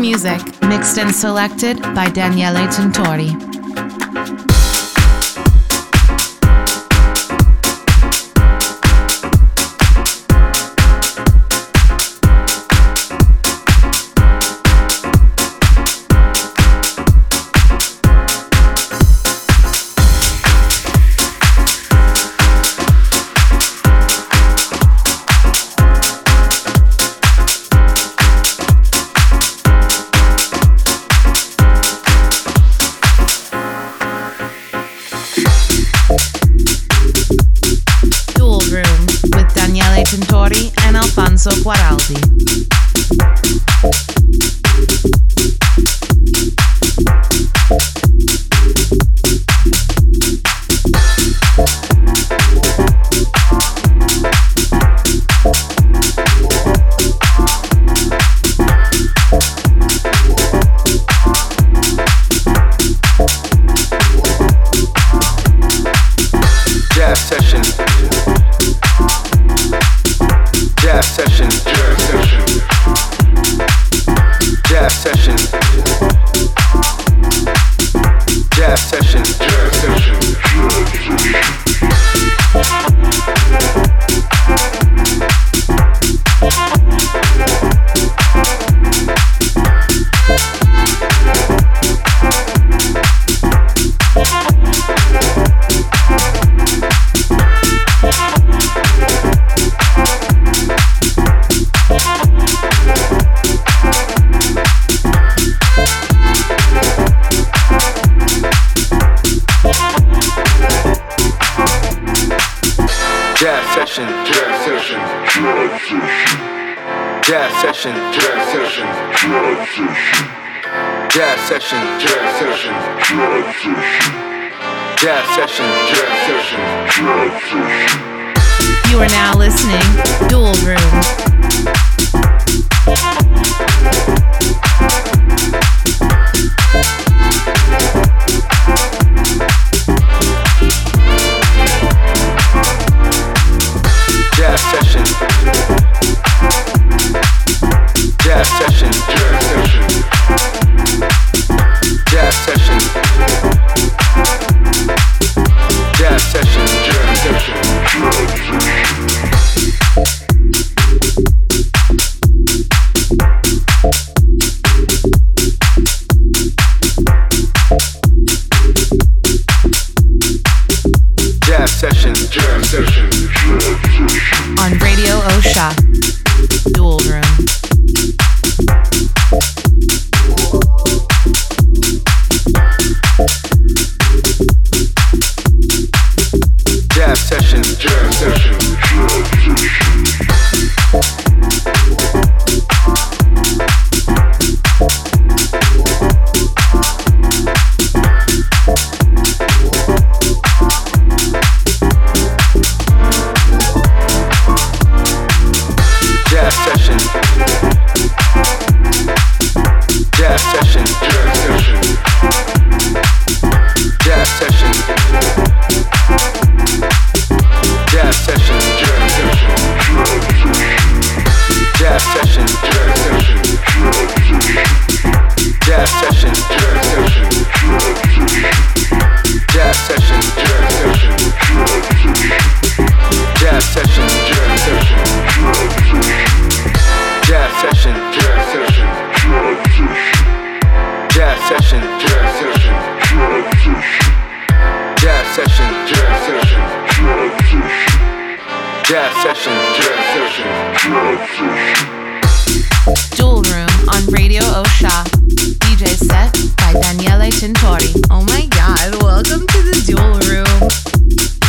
music, mixed and selected by Daniele Tintori. Thank you. Jazz session, jazz session, jazz session, jazz session, jazz session, jazz session, jazz session. You are now listening Dual Room. Jazz session last session. Jazz session. Dual Room on Radio Osha. DJ set by Daniele Tintori. Oh my god, welcome to the Dual Room.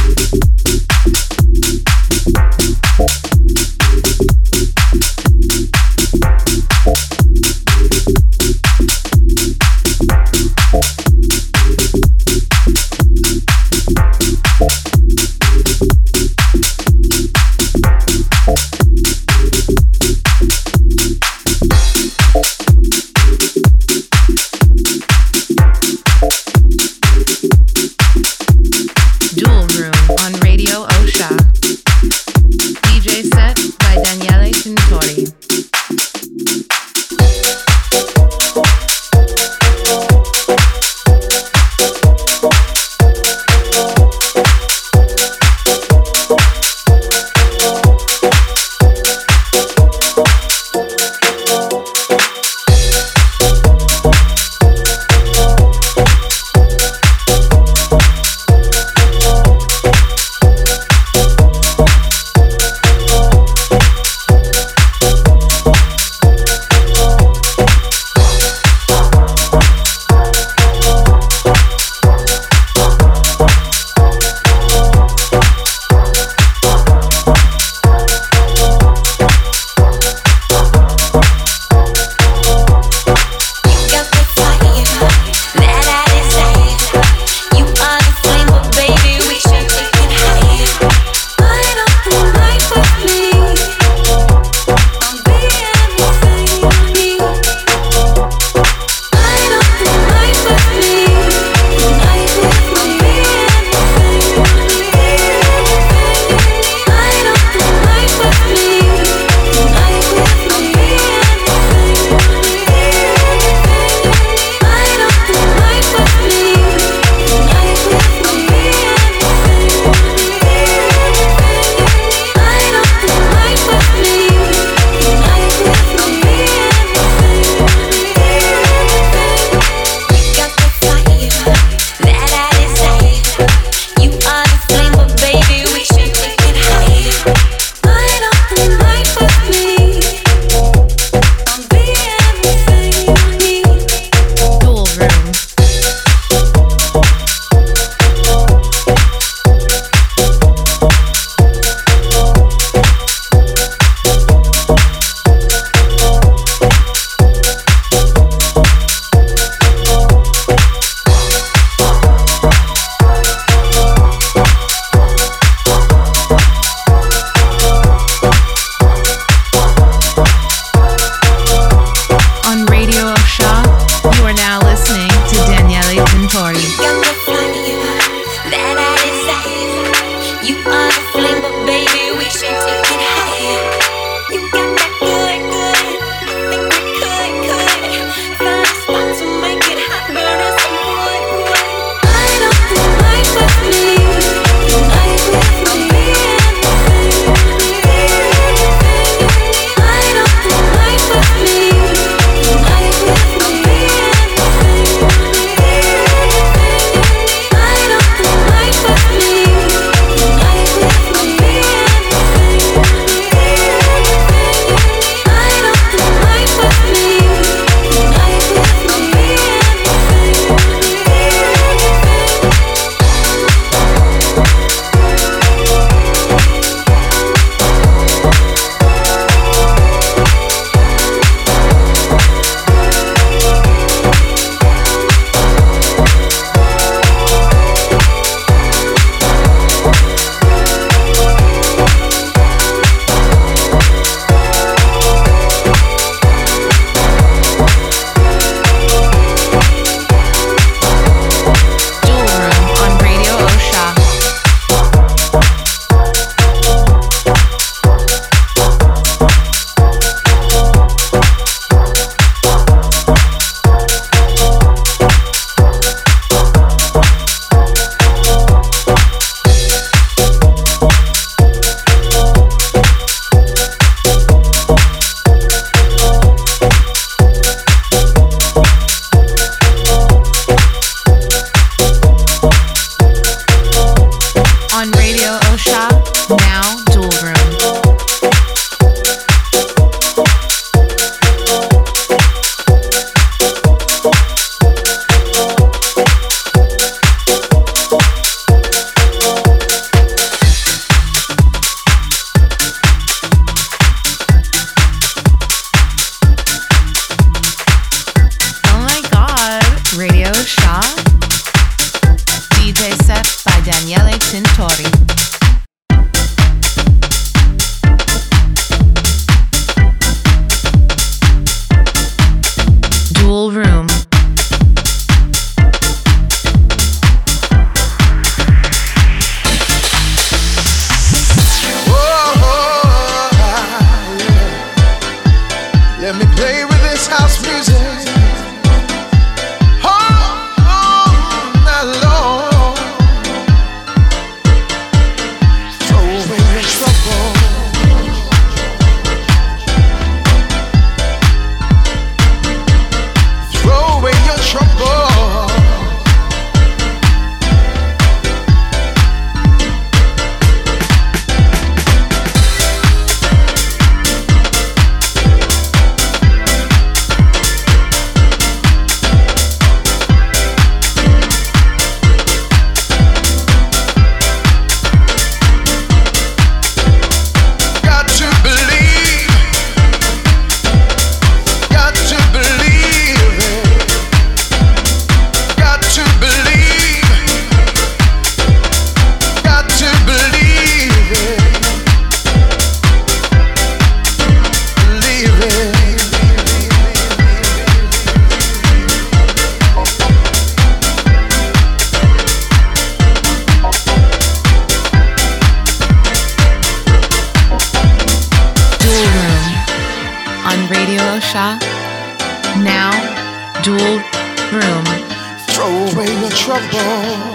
trouble.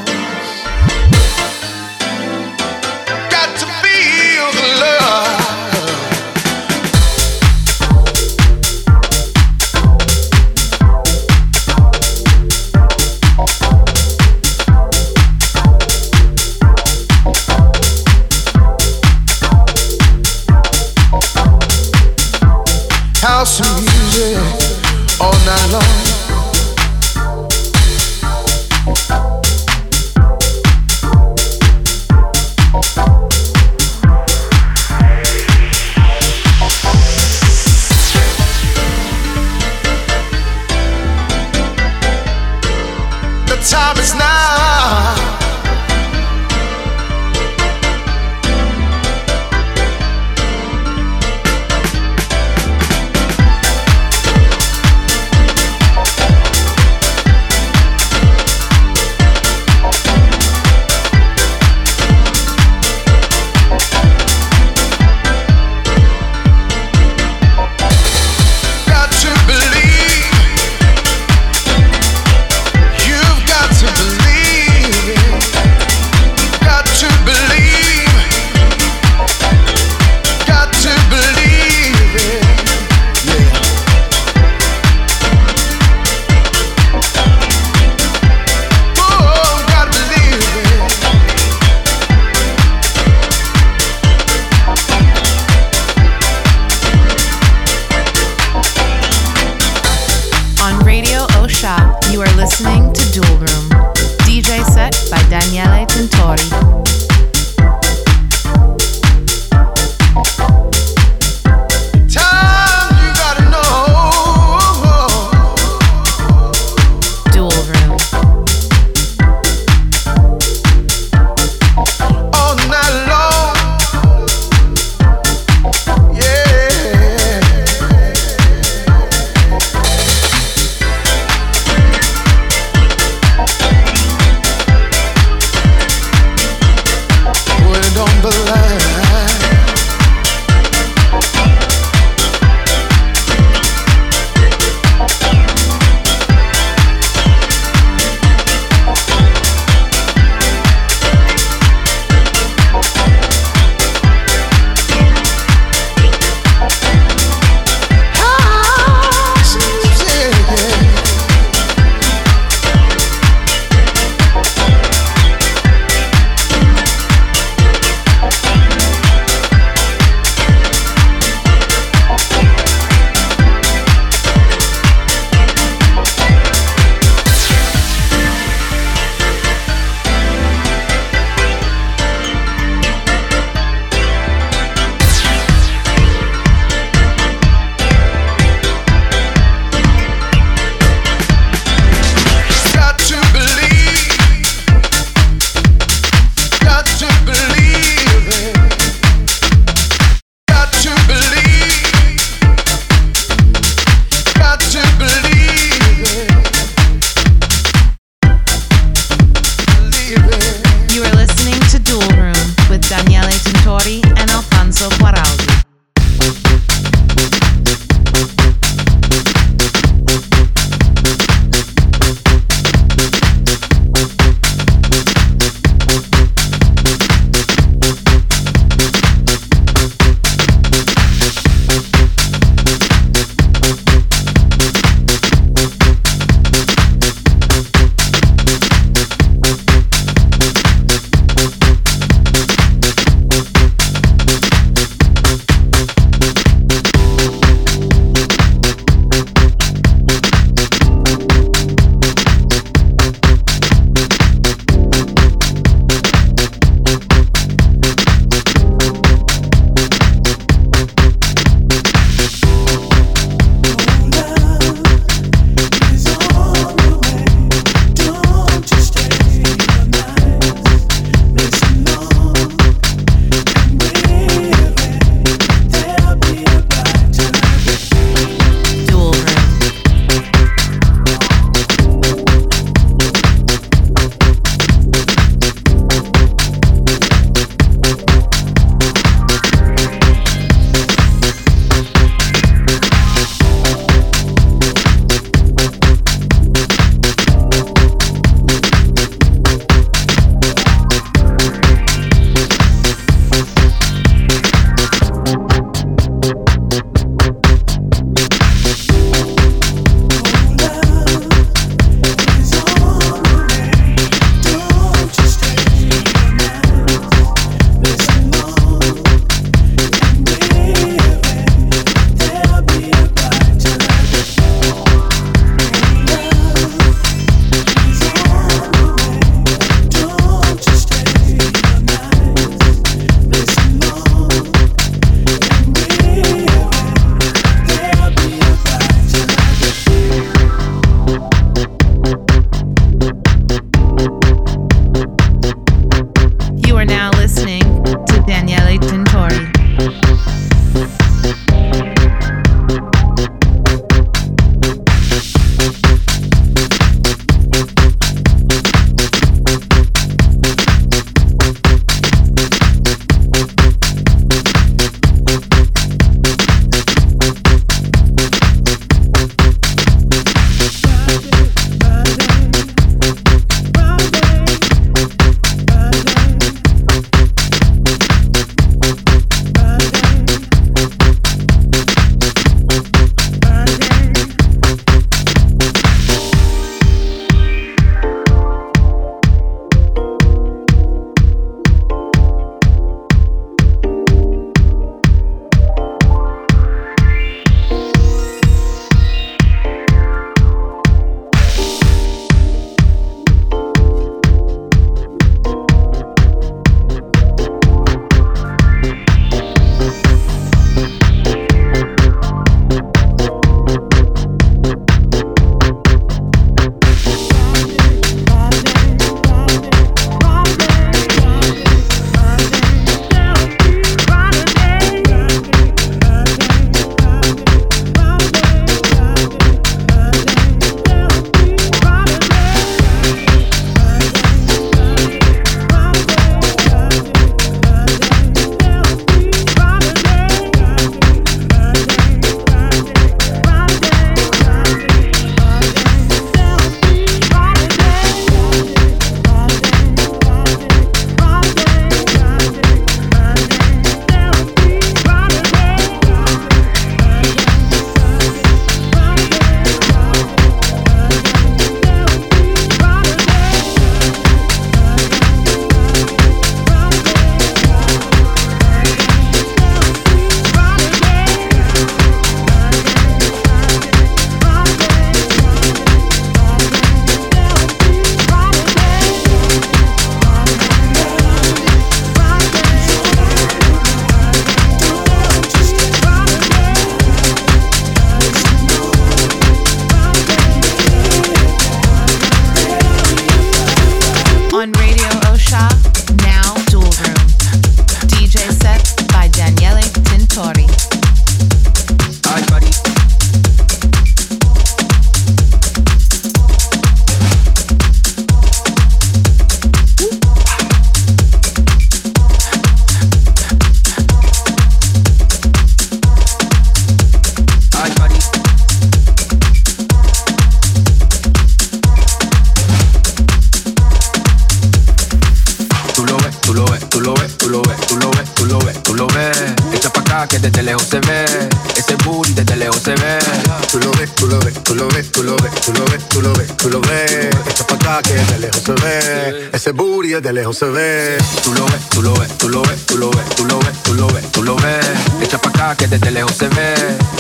se ve. Tú lo ves, tú lo ves, tú lo ves, tú lo ves, tú lo ves, tú lo ves, tú lo ves. Echa pa' acá que desde lejos se ve.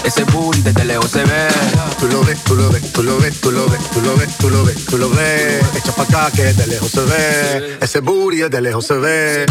Ese booty desde lejos se ve. Tú lo ves, tú lo ves, tú lo ves, tú lo ves, tú lo ves, tú lo ves, tú lo ves. Echa pa' acá que desde lejos se ve. Ese booty desde lejos se ve.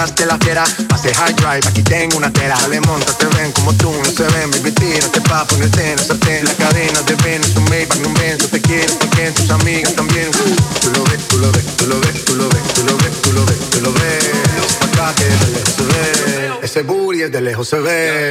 montaste la fiera. Hace high drive, aquí tengo una tela. Dale, monta, te ven como tú, no se ven. Baby, tírate pa' ponerte en el sartén. La cadena de ven, es un Maybach, no ven. Te quiero porque tus amigas también. Tú lo ves, tú lo ves, tú lo ves, tú lo ves, tú lo ves, tú lo ves, tú lo ves. Acá que de lejos se ve. Ese booty es de lejos se ve.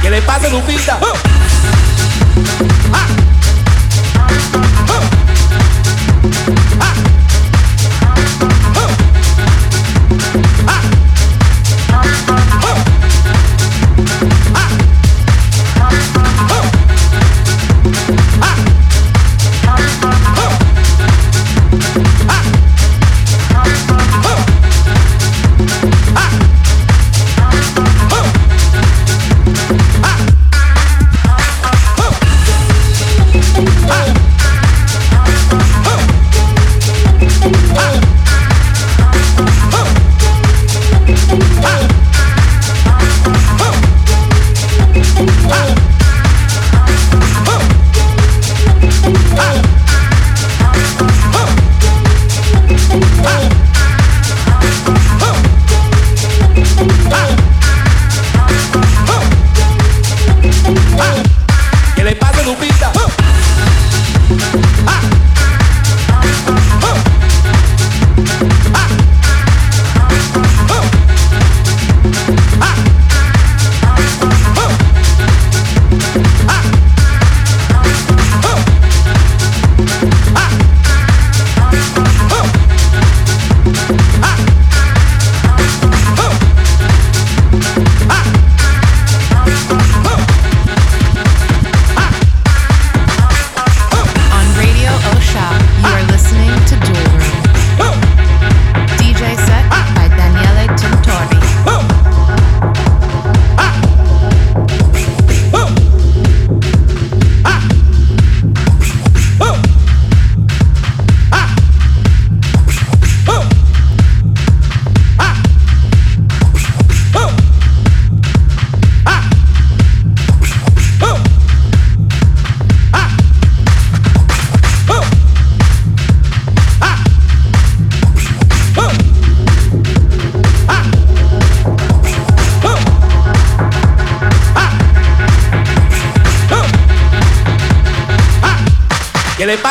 Que le pase su pinta.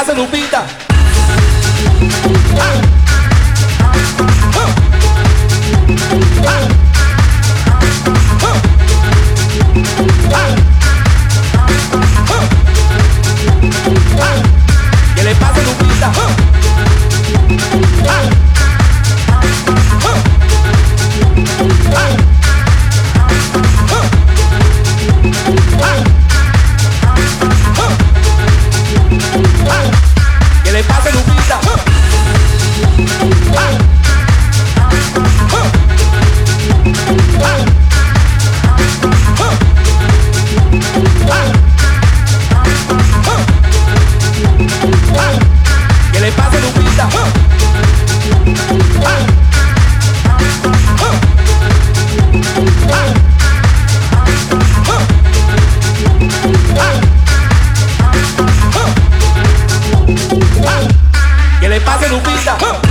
จะดู Huh.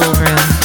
Schoolroom.